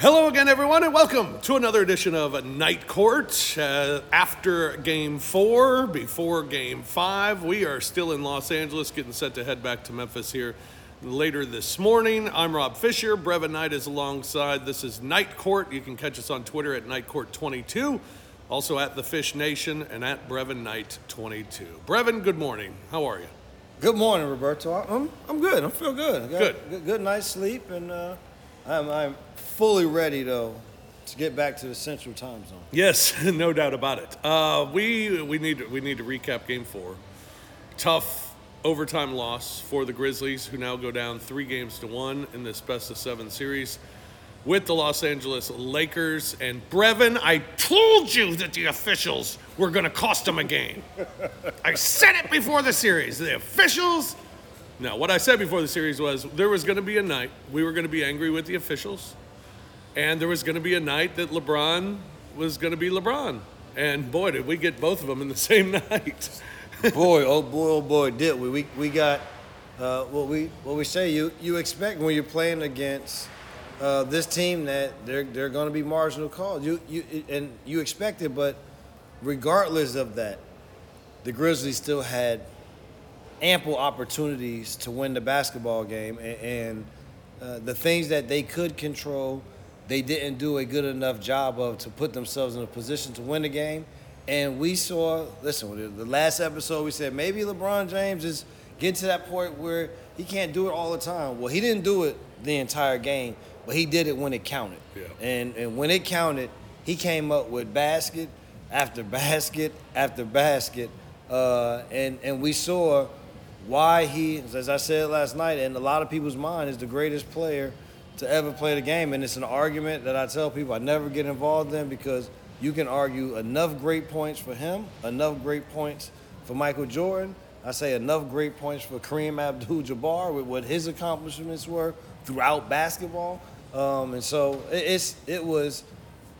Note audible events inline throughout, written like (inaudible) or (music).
Hello again, everyone, and welcome to another edition of Night Court. Uh, after game four, before game five, we are still in Los Angeles, getting set to head back to Memphis here later this morning. I'm Rob Fisher. Brevin Knight is alongside. This is Night Court. You can catch us on Twitter at Night Court 22 also at the Fish Nation and at Brevin Knight 22. Brevin, good morning. How are you? Good morning, Roberto. I'm, I'm good. I feel good. I got Good. good. Good night's sleep, and uh, I'm, I'm fully ready, though, to get back to the Central Time Zone. Yes, (laughs) no doubt about it. Uh, we we need to, we need to recap Game Four. Tough overtime loss for the Grizzlies, who now go down three games to one in this best of seven series with the Los Angeles Lakers. And Brevin, I told you that the officials were going to cost them a game. (laughs) I said it before the series. The officials. No, what I said before the series was there was going to be a night we were going to be angry with the officials, and there was going to be a night that LeBron was going to be LeBron. And boy, did we get both of them in the (laughs) same night. boy, oh (laughs) boy, oh boy, did we? We, we got uh, what we what we say. You you expect when you're playing against uh, this team that they're they're going to be marginal calls. You you and you expect it, but regardless of that, the Grizzlies still had ample opportunities to win the basketball game, and, and uh, the things that they could control, they didn't do a good enough job of to put themselves in a position to win the game. And we saw, listen, the last episode we said maybe LeBron James is getting to that point where he can't do it all the time. Well, he didn't do it the entire game, but he did it when it counted. Yeah. And and when it counted, he came up with basket after (laughs) basket after basket, uh, and and we saw why he, as I said last night, in a lot of people's mind, is the greatest player to ever play the game. And it's an argument that I tell people I never get involved in because you can argue enough great points for him, enough great points for Michael Jordan. I say enough great points for Kareem Abdul-Jabbar with what his accomplishments were throughout basketball. Um, and so it, it's it was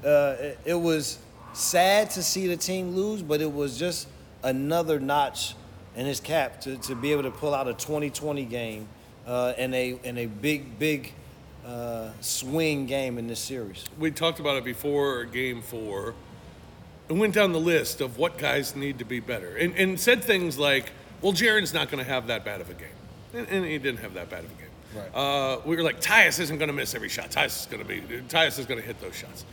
uh, it, it was sad to see the team lose, but it was just another notch in his cap to, to be able to pull out a 2020 game uh, and a and a big big uh, swing game in this series. we talked about it before game four and went down the list of what guys need to be better and, and said things like, well, Jaren's not going to have that bad of a game. And, and he didn't have that bad of a game. Right. Uh, we were like, Tyus isn't going to miss every shot. Tyus is going to be, Tyus is going to hit those shots.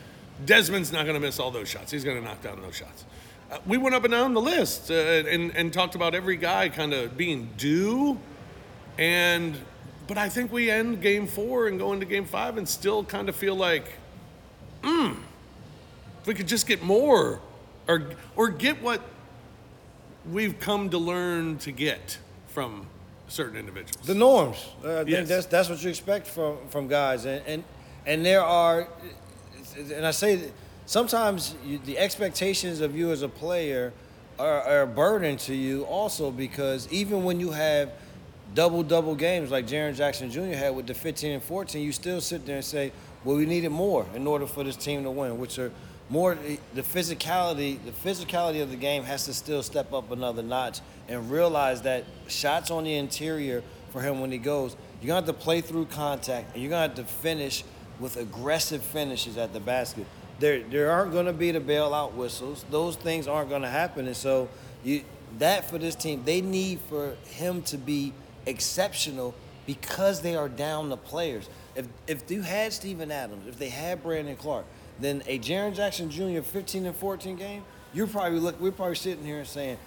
Desmond's not going to miss all those shots. He's going to knock down those shots. Uh, we went up and down the list uh, and, and talked about every guy kind of being due. And, but I think we end game four and go into game five and still kind of feel like, hmm, if we could just get more or, or get what we've come to learn to get from certain individuals. The norms. Uh, Yes. that's that's what you expect from from guys, and and and there are, and I say sometimes you, the expectations of you as a player are, are a burden to you also because even when you have double double games like Jaren Jackson Jr. had with the 15 and 14, you still sit there and say, well, we needed more in order for this team to win, which are more the physicality the physicality of the game has to still step up another notch and realize that shots on the interior for him when he goes you're gonna have to play through contact and you're gonna have to finish with aggressive finishes at the basket there there aren't gonna be the bailout whistles those things aren't gonna happen and so you that for this team they need for him to be exceptional because they are down the players if if you had Steven Adams if they had Brandon Clarke then a Jaren Jackson Jr. 15 and 14 game, you're probably look. We're probably sitting here and saying,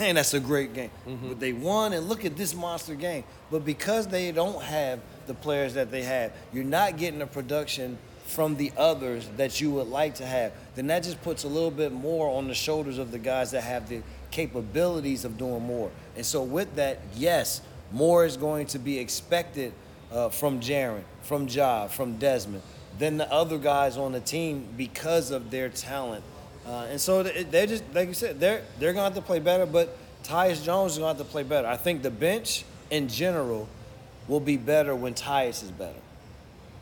"Man, that's a great game." Mm-hmm. But they won, and look at this monster game. But because they don't have the players that they have, you're not getting the production from the others that you would like to have. Then that just puts a little bit more on the shoulders of the guys that have the capabilities of doing more. And so with that, yes, more is going to be expected uh, from Jaren, from Ja, from Desmond than the other guys on the team because of their talent. Uh, and so they're just like you said, they're they're gonna have to play better. But Tyus Jones is gonna have to play better. I think the bench in general will be better when Tyus is better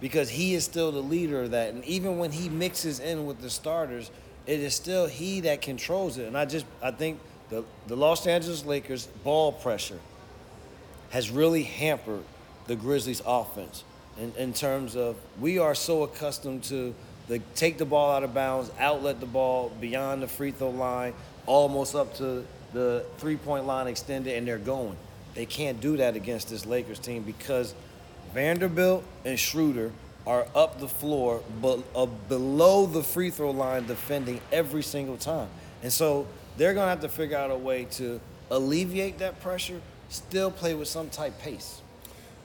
because he is still the leader of that. And even when he mixes in with the starters, it is still he that controls it. And I just I think the the Los Angeles Lakers ball pressure has really hampered the Grizzlies' offense. in, in terms of we are so accustomed to the take the ball out of bounds, outlet the ball beyond the free throw line, almost up to the three point line extended, and they're going. They can't do that against this Lakers team because Vanderbilt and Schroeder are up the floor, but uh, below the free throw line, defending every single time. And so they're gonna have to figure out a way to alleviate that pressure, still play with some type pace.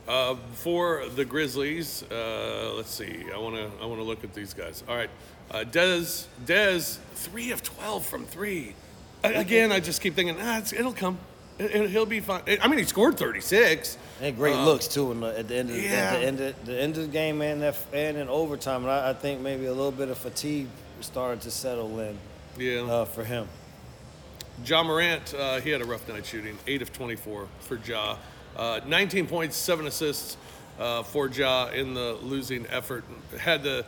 Uh, for the Grizzlies, uh, let's see. I want to I want to look at these guys. All right, uh, Dez Dez three of twelve from three. Again, I just keep thinking, ah, it'll come. It, he'll be fine. I mean, he scored thirty six. And great uh, looks too. The, at the end of yeah. at the end of the end of the game and that, and in overtime, and I, I, think maybe a little bit of fatigue started to settle in. Yeah. Uh, for him. Ja Morant, uh, he had a rough night shooting, eight of twenty four for Ja. Uh, 19 points, seven assists uh, for Ja in the losing effort. Had the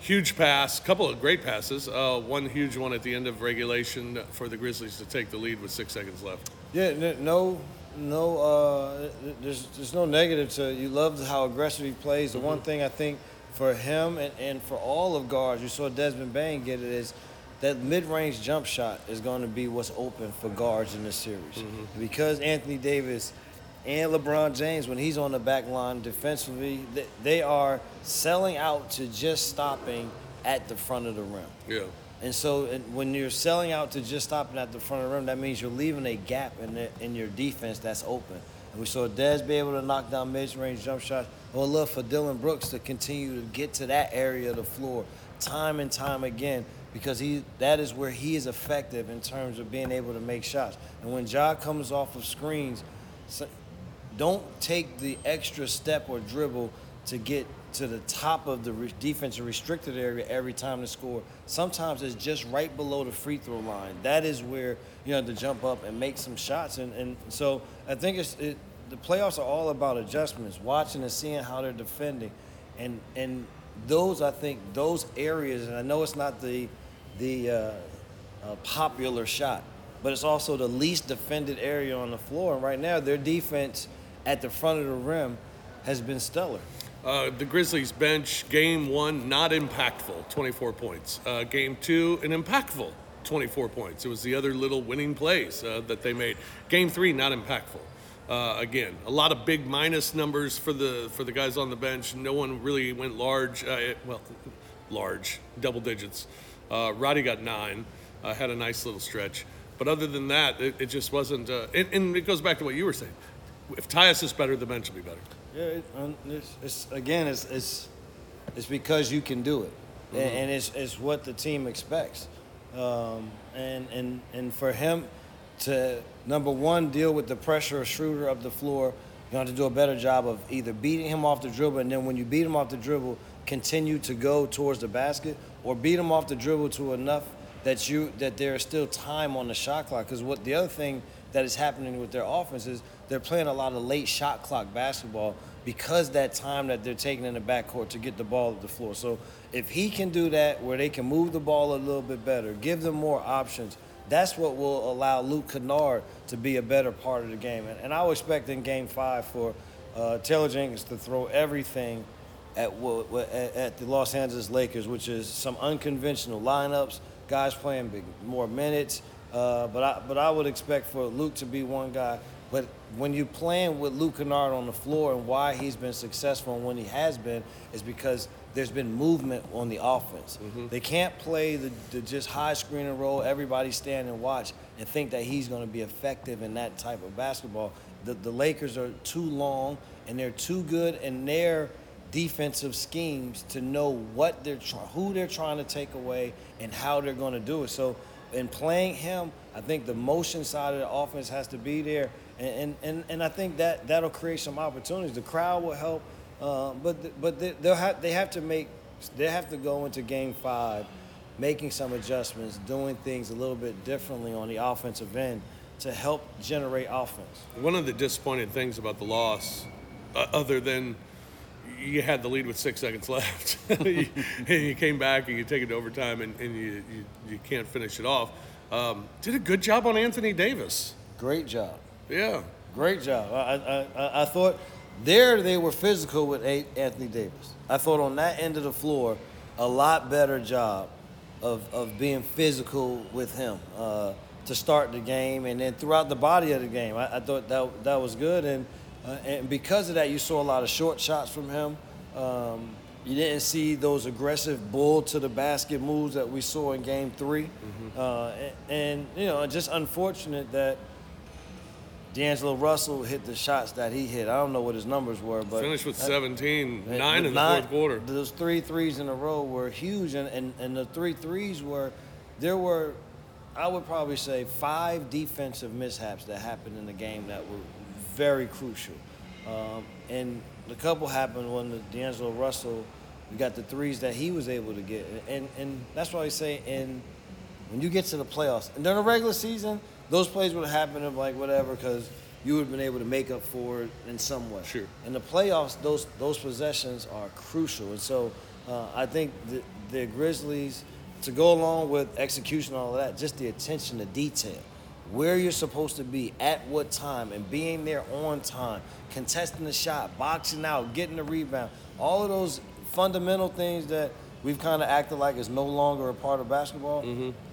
huge pass, couple of great passes. Uh, one huge one at the end of regulation for the Grizzlies to take the lead with six seconds left. Yeah, no, no. Uh, there's there's no negative to. You love how aggressive he plays. The mm-hmm. one thing I think for him and, and for all of guards, you saw Desmond Bane get it is that mid-range jump shot is going to be what's open for guards in this series mm-hmm. because Anthony Davis and LeBron James, when he's on the back line defensively, they are selling out to just stopping at the front of the rim. Yeah. And so when you're selling out to just stopping at the front of the rim, that means you're leaving a gap in, the, in your defense that's open. And we saw Dez be able to knock down mid-range jump shots. I would love for Dillon Brooks to continue to get to that area of the floor time and time again because he that is where he is effective in terms of being able to make shots. And when Ja comes off of screens, don't take the extra step or dribble to get to the top of the re- defensive restricted area every time to score. Sometimes it's just right below the free throw line. That is where you know to jump up and make some shots. And, and so I think it's it, the playoffs are all about adjustments, watching and seeing how they're defending, and and those I think those areas. And I know it's not the the uh, uh, popular shot, but it's also the least defended area on the floor. And right now, their defense at the front of the rim has been stellar. Uh, the Grizzlies bench, game one, not impactful, 24 points. Uh, game two, an impactful 24 points. It was the other little winning plays uh, that they made. Game three, not impactful. Uh, again, a lot of big minus numbers for the for the guys on the bench. No one really went large. Uh, well, (laughs) large, double digits. Uh, Roddy got nine, had a nice little stretch. But other than that, it, it just wasn't. And, and it goes back to what you were saying if Tyus is better, the bench will be better. Yeah, it, um, it's, it's, again, it's, it's it's because you can do it, mm-hmm. and, and, it's it's what the team expects, um, and and and for him to number one deal with the pressure of Schroeder up the floor, you have to do a better job of either beating him off the dribble, and then when you beat him off the dribble, continue to go towards the basket, or beat him off the dribble to enough that you that there is still time on the shot clock. Because what the other thing that is happening with their offense is they're playing a lot of late shot clock basketball because that time that they're taking in the backcourt to get the ball at the floor. So if he can do that where they can move the ball a little bit better, give them more options, that's what will allow Luke Kennard to be a better part of the game. And, and I would expect in game five for uh, Taylor Jenkins to throw everything at, at the Los Angeles Lakers, which is some unconventional lineups, guys playing big, more minutes. Uh, but I but I would expect for Luke to be one guy but when you're playing with Luke Kennard on the floor and why he's been successful and when he has been is because there's been movement on the offense. Mm-hmm. They can't play the, the, just high screen and roll, everybody stand and watch, and think that he's going to be effective in that type of basketball. The, the Lakers are too long and they're too good in their defensive schemes to know what they're who they're trying to take away, and how they're going to do it. So, in playing him, I think the motion side of the offense has to be there and, and, and I think that that'll create some opportunities. The crowd will help, uh, but but they, they'll have they have to make they have to go into Game Five, making some adjustments, doing things a little bit differently on the offensive end to help generate offense. One of the disappointing things about the loss, uh, other than you had the lead with six seconds left, (laughs) and you came back and you take it to overtime and, and you, you, you can't finish it off. Um, did a good job on Anthony Davis. Great job. Yeah. Great job. I, I, I, thought There, they were physical with Anthony Davis. I thought on that end of the floor, a lot better job of, of being physical with him uh, to start the game and then throughout the body of the game. I, I thought that, that was good. And, uh, and because of that, you saw a lot of short shots from him. Um, you didn't see those aggressive bull to the basket moves that we saw in game 3 Uh, and, and, you know, just unfortunate that D'Angelo Russell hit the shots that he hit. I don't know what his numbers were, but Finished with that- 17, and nine in the nine- fourth quarter. Those three threes in a row were huge, and, and, and the three threes were, there were, I would probably say, five defensive mishaps that happened in the game that were very crucial. Um, and the couple happened when the D'Angelo Russell, we got the threes that he was able to get. And, and that's why I say, and when you get to the playoffs, and during the regular season, those plays would have happened of like whatever because you would have been able to make up for it in some way. Sure. In the playoffs, those those possessions are crucial, and so uh, I think the, the Grizzlies, to go along with execution and all of that, just the attention to detail, where you're supposed to be at what time, and being there on time, contesting the shot, boxing out, getting the rebound, all of those fundamental things that we've kind of acted like is no longer a part of basketball.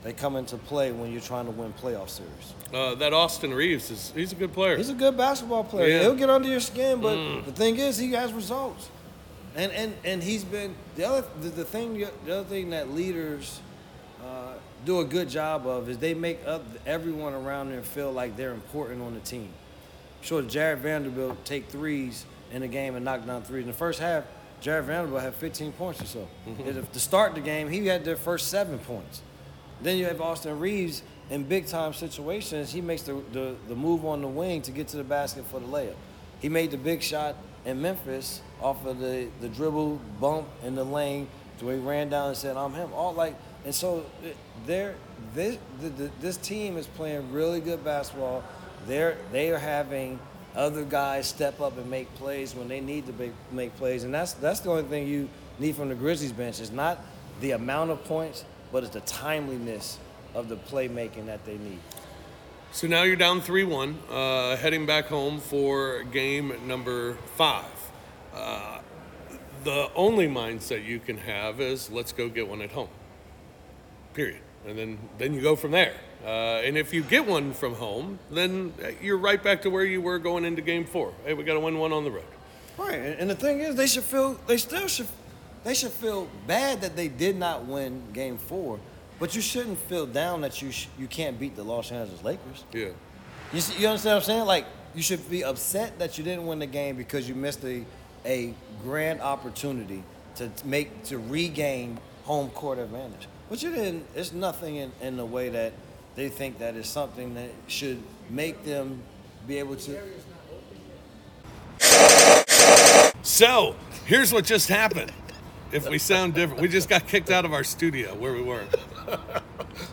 They come into play when you're trying to win playoff series. Uh, that Austin Reaves is he's a good player. He's a good basketball player. Yeah. Mm. He'll get under your skin, but the thing is, he has results. And and and he's been the other the, the thing the other thing that leaders do a good job of is they make up everyone around them feel like they're important on the team. Sure, Jarred Vanderbilt take threes in the game and knock down threes in the first half. Jarred Vanderbilt had 15 points or so. Mm-hmm. If- To start the game, he had their first seven points. Then you have Austin Reaves in big time situations. He makes the, the, the move on the wing to get to the basket for the layup. He made the big shot in Memphis off of the, the dribble bump in the lane to where he ran down and said, I'm him. All like, and so they're, this, the, the, this team is playing really good basketball. They're, they are having other guys step up and make plays when they need to make, make plays. And that's, that's the only thing you need from the Grizzlies bench. It's not the amount of points, but it's the timeliness of the playmaking that they need. So now you're down 3 1, uh, heading back home for game number five. Uh, the only mindset you can have is let's go get one at home. Period. And then, then you go from there. Uh, and if you get one from home, then you're right back to where you were going into game four. Hey, we got to win one on the road. Right, and the thing is, they should feel they still should they should feel bad that they did not win Game Four, but you shouldn't feel down that you sh- you can't beat the Los Angeles Lakers. Yeah. You see, you understand what I'm saying? Like you should be upset that you didn't win the game because you missed a a grand opportunity to make to regain home court advantage. But you didn't. It's nothing in, in the way that they think that is something that should make them be able to. So here's what just happened. If we sound different, we just got kicked out of our studio where we were.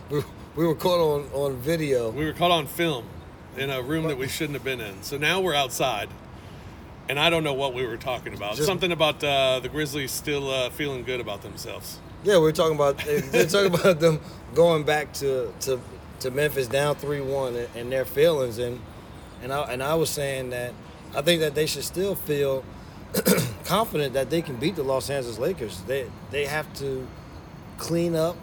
We, we were caught on, on video. We were caught on film in a room that we shouldn't have been in. So now we're outside, and I don't know what we were talking about. Just- Something about uh, the Grizzlies still uh, feeling good about themselves. Yeah, we are talking about they're talking (laughs) about them going back to to, to Memphis down three one and, and their feelings and and I and I was saying that I think that they should still feel (clears throat) confident that they can beat the Los Angeles Lakers. They they have to clean up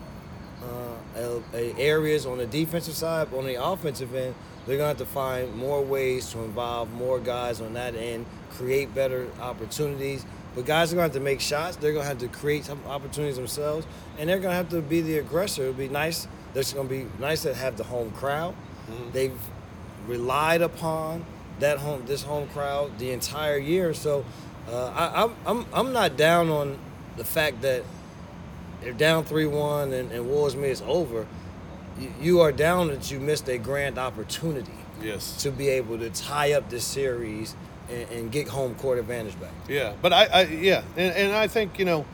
uh, a- a- areas on the defensive side. On the offensive end, they're to have to find more ways to involve more guys on that end, create better opportunities. But guys are going to have to make shots. They're going to have to create some opportunities themselves, and they're going to have to be the aggressor. It'll be nice. It's going to be nice to have the home crowd. They've relied upon that home this home crowd the entire year. So uh, I, I'm I'm I'm not down on the fact that they're down three one and, and Wolves me is over. You, you are down that you missed a grand opportunity Yes. to be able to tie up this series and, and get home court advantage back. Yeah, but I, I yeah, and, and I think you know,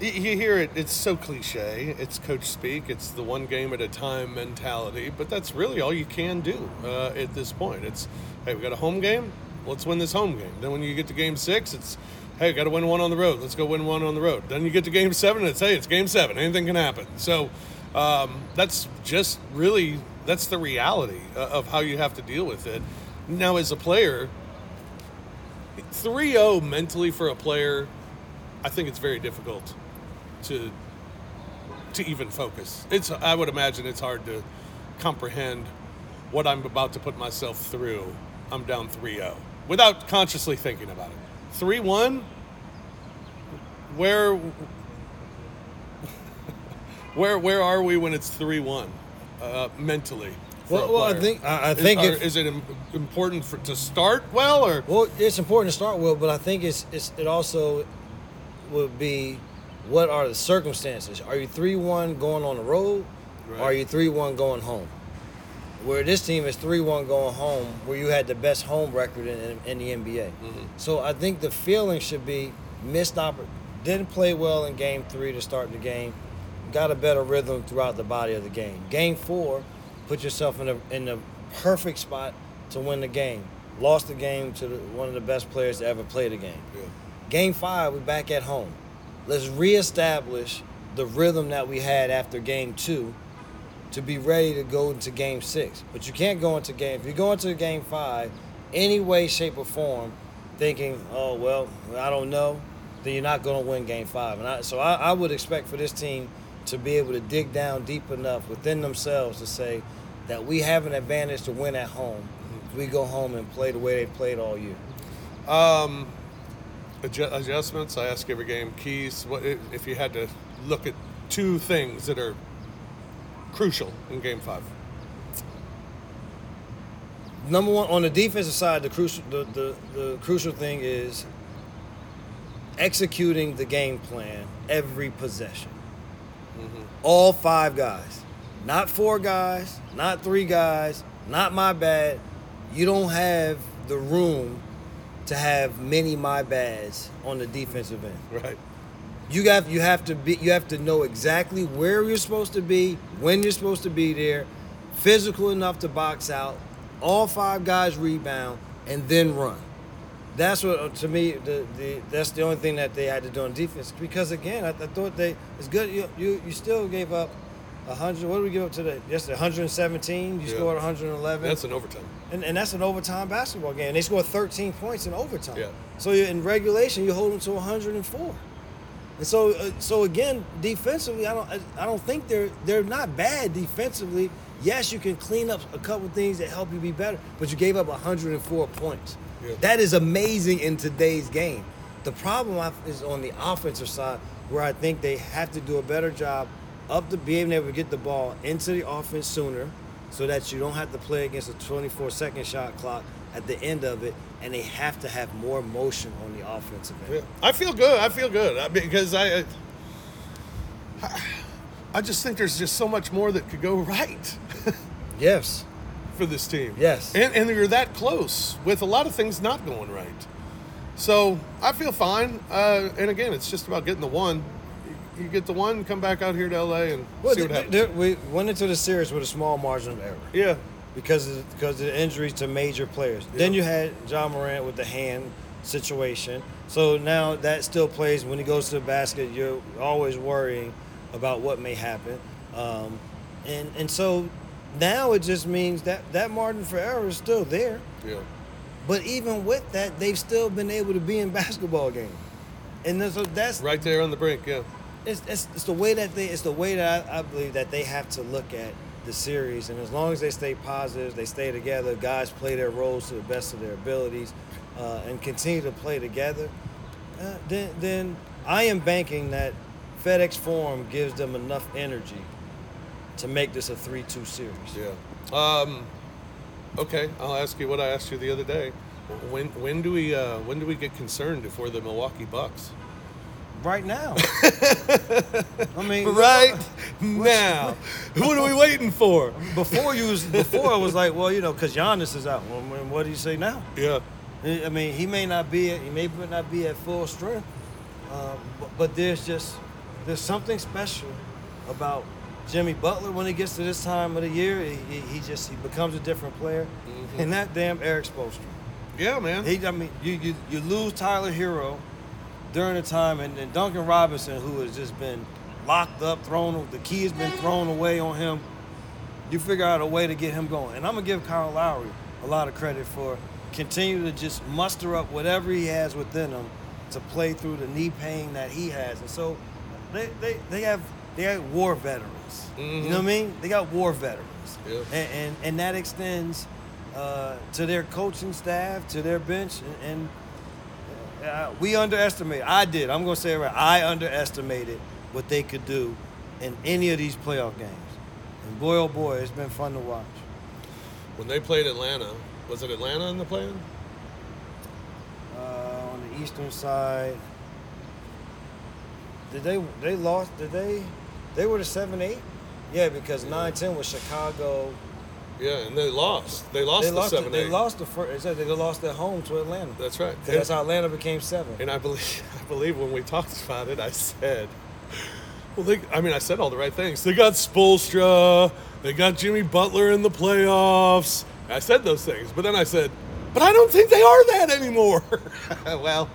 you hear it. It's so cliche. It's coach speak. It's the one game at a time mentality. But that's really all you can do uh, at this point. It's hey, we got a home game. Let's win this home game. Then when you get to game six, it's hey, got to win one on the road. Let's go win one on the road. Then you get to game seven, it's hey, it's game seven. Anything can happen. So um, that's just really that's the reality uh, of how you have to deal with it. Now, as a player, 3-0 mentally for a player, I think it's very difficult to to even focus. It's I would imagine it's hard to comprehend what I'm about to put myself through. I'm down 3-0 without consciously thinking about it. 3-1 where (laughs) where where are we when it's 3-1 uh, mentally? Well- well, I think- I- I think are- if- is it important for to start well or Well, it's important to start with, but I think it's, it's it also would be what are the circumstances? Are you three one going on the road, Right. or are you three one going home? Where this team is three one going home, where you had the best home record in, in, in the NBA. Mm-hmm. So I think the feeling should be missed oppor- Didn't play well in game three to start the game. Got a better rhythm throughout the body of the game. Game four, put yourself in the in the perfect spot to win the game. Lost the game to the, one of the best players to ever play the game. Yeah. Game five, we're back at home. Let's reestablish the rhythm that we had after game two to be ready to go into game six. But you can't go into game, if you go into game five, any way, shape, or form, thinking, oh, well, I don't know, then you're not going to win game five. And I, so I, I would expect for this team to be able to dig down deep enough within themselves to say that we have an advantage to win at home. We go home and play the way they played all year. Um, adju- adjustments. I ask every game. Keys. What if you had to look at two things that are crucial in Game Five? number one on the defensive side, the crucial the, the, the crucial thing is executing the game plan every possession. All five guys, not four guys, not three guys, not my bad. You don't have the room to have many my bads on the defensive end. Right. You got you have to be you have to know exactly where you're supposed to be, when you're supposed to be there, physical enough to box out, all five guys rebound, and then run. That's what uh, to me the, the that's the only thing that they had to do on defense. Because again, I, I thought they it's good. You, you you still gave up hundred. What did we give up today? Yesterday, 117. You Yeah. scored 111. That's an overtime. And, and that's an overtime basketball game. They scored 13 points in overtime. Yeah. So in regulation, you hold them to 104. And so, uh, so again, defensively, I don't, I, I don't think they're they're not bad defensively. Yes, you can clean up a couple things that help you be better, but you gave up 104 points. Yeah. That is amazing in today's game. The problem is on the offensive side, where I think they have to do a better job of the being able to get the ball into the offense sooner, so that you don't have to play against a 24 second shot clock at the end of it, and they have to have more motion on the offensive end. I feel good. I feel good I- because I, I, I just think there's just so much more that could go right (laughs) Yes. for this team. Yes. And and you're that close with a lot of things not going right. So I feel fine. Uh, and again, it's just about getting the one. You get the one, come back out here to LA and Well, see what happens. we went into the series with a small margin of error. yeah. because of, because of the injuries to major players. Then you had John Morant with the hand situation. So now that still plays when he goes to the basket. You're always worrying about what may happen, um, and and so now it just means that that margin for error is still there. Yeah. But even with that, they've still been able to be in basketball games, and so that's Right there on the brink. Yeah. It's, it's, it's the way that they it's the way that I, I believe that they have to look at the series and as long as they stay positive they stay together guys play their roles to the best of their abilities uh, and continue to play together uh, then then I am banking that FedEx Forum gives them enough energy to make this a 3-2 series Yeah. Um, okay, I'll ask you what I asked you the other day. When when do we uh, when do we get concerned if we're the Milwaukee Bucks? Right now (laughs) I mean Right now. what are we waiting for? before you was before I was like well you know because Giannis is out well, what do you say now Yeah. I mean, he may not be at, he may not be at full strength, um, but, but there's just there's something special about Jimmy Butler when he gets to this time of the year. He, he, he just he becomes a different player, and that damn Erik Spoelstra. Yeah, man. He, I mean, you, you you lose Tyler Herro during the time, and, and Duncan Robinson, who has just been locked up, thrown the key has been thrown away on him. You figure out a way to get him going, and I'm gonna give Kyle Lowry a lot of credit for continuing to just muster up whatever he has within him to play through the knee pain that he has. And so they, they, they have they have war veterans. You know what I mean? They got war veterans. Yeah. And, and and that extends uh, to their coaching staff, to their bench, and, and uh, we underestimated. I did. I'm gonna say it right. I underestimated what they could do in any of these playoff games. And boy, oh boy, it's been fun to watch. When they played Atlanta, was it Atlanta in the play-in? Uh, on the eastern side, did they they lost? Did they? They were the seven eight. Yeah, because nine ten was Chicago. Yeah, and they lost. They lost They the lost. seven they eight. lost the first. They lost at home to Atlanta. That's right. 'Cause that's how Atlanta became seven. And I believe, (laughs) I believe when we talked about it, I said, well, they, I mean, I said all the right things. They got Spoelstra, they got Jimmy Butler in the playoffs. I said those things, but then I said, but I don't think they are that anymore. (laughs) (laughs) well,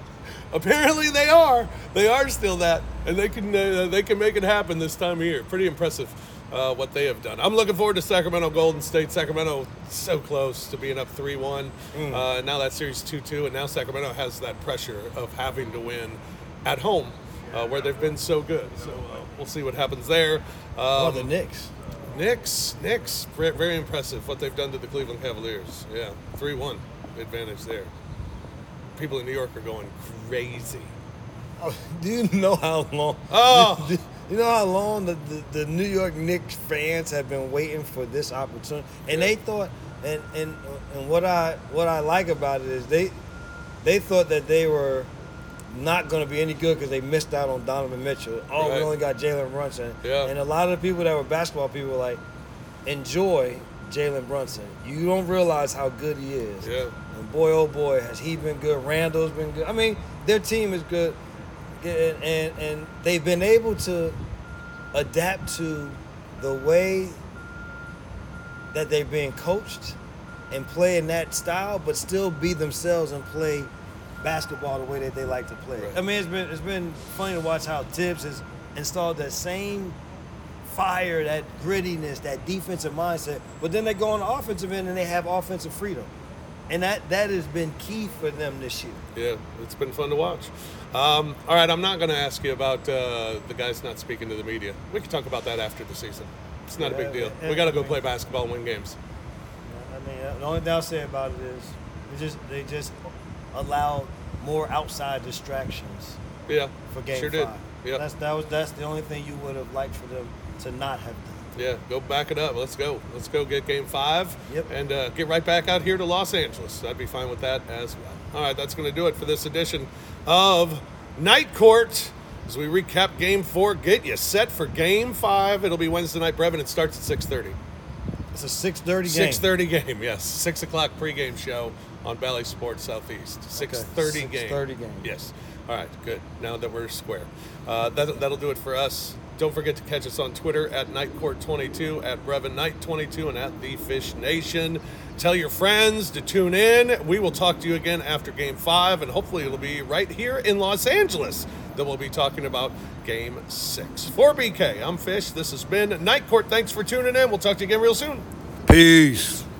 apparently they are. They are still that, and they can uh, they can make it happen this time of year. Pretty impressive. Uh, what they have done. I'm looking forward to Sacramento Golden State. Sacramento so close to being up 3 1. Uh, now that series 2 2, and now Sacramento has that pressure of having to win at home uh, where they've been so good. So uh, we'll see what happens there. oh, Um, the Knicks. Knicks, Knicks, very, very impressive what they've done to the Cleveland Cavaliers. Yeah, 3 1 advantage there. People in New York are going crazy. Oh, (laughs) do you know how long? Oh. (laughs) you know how long the, the, the New York Knicks fans have been waiting for this opportunity? And they thought, and, and and what I what I like about it is they they thought that they were not going to be any good because they missed out on Donovan Mitchell. Oh, Right. we only got Jalen Brunson. Yeah. And a lot of the people that were basketball people were like, enjoy Jalen Brunson. You don't realize how good he is. Yeah. And boy, oh boy, has he been good. Randle's been good. I mean, their team is good, and and, and they've been able to adapt to the way that they're being coached and play in that style, but still be themselves and play basketball the way that they like to play. Right. I mean, it's been it's been funny to watch how Thibs has installed that same fire, that grittiness, that defensive mindset. But then they go on the offensive end and they have offensive freedom, and that that has been key for them this year. Yeah, it's been fun to watch. Um, all right, I'm not going to ask you about uh, the guys not speaking to the media. We can talk about that after the season. It's not a big deal. yeah, We got to I go mean- play basketball and win games. I mean, the only thing I'll say about it is they just they just allowed more outside distractions Yeah, for game sure five. did. Yeah, That's that was that's the only thing you would have liked for them to not have done. Yeah. Go back it up. Let's go. Let's go get game five. Yep. And uh, get right back out here to Los Angeles. I'd be fine with that as well. All right, that's going to do it for this edition of Night Court. As we recap Game Four, get you set for Game Five. It'll be Wednesday night, Brevin. It starts at six thirty. It's a six thirty game. Six thirty game, yes. Six o'clock pregame show on Bally Sports Southeast. Six thirty game. 6:30 game. Yes. All right. Good. Now that we're square, uh, that, that'll do it for us. Don't forget to catch us on Twitter at Nightcourt22, at Brevin Knight22, and at The Fish Nation. Tell your friends to tune in. We will talk to you again after Game Five, and hopefully it'll be right here in Los Angeles that we'll be talking about Game Six. For BK, I'm Fish. This has been Night Court. Thanks for tuning in. We'll talk to you again real soon. Peace.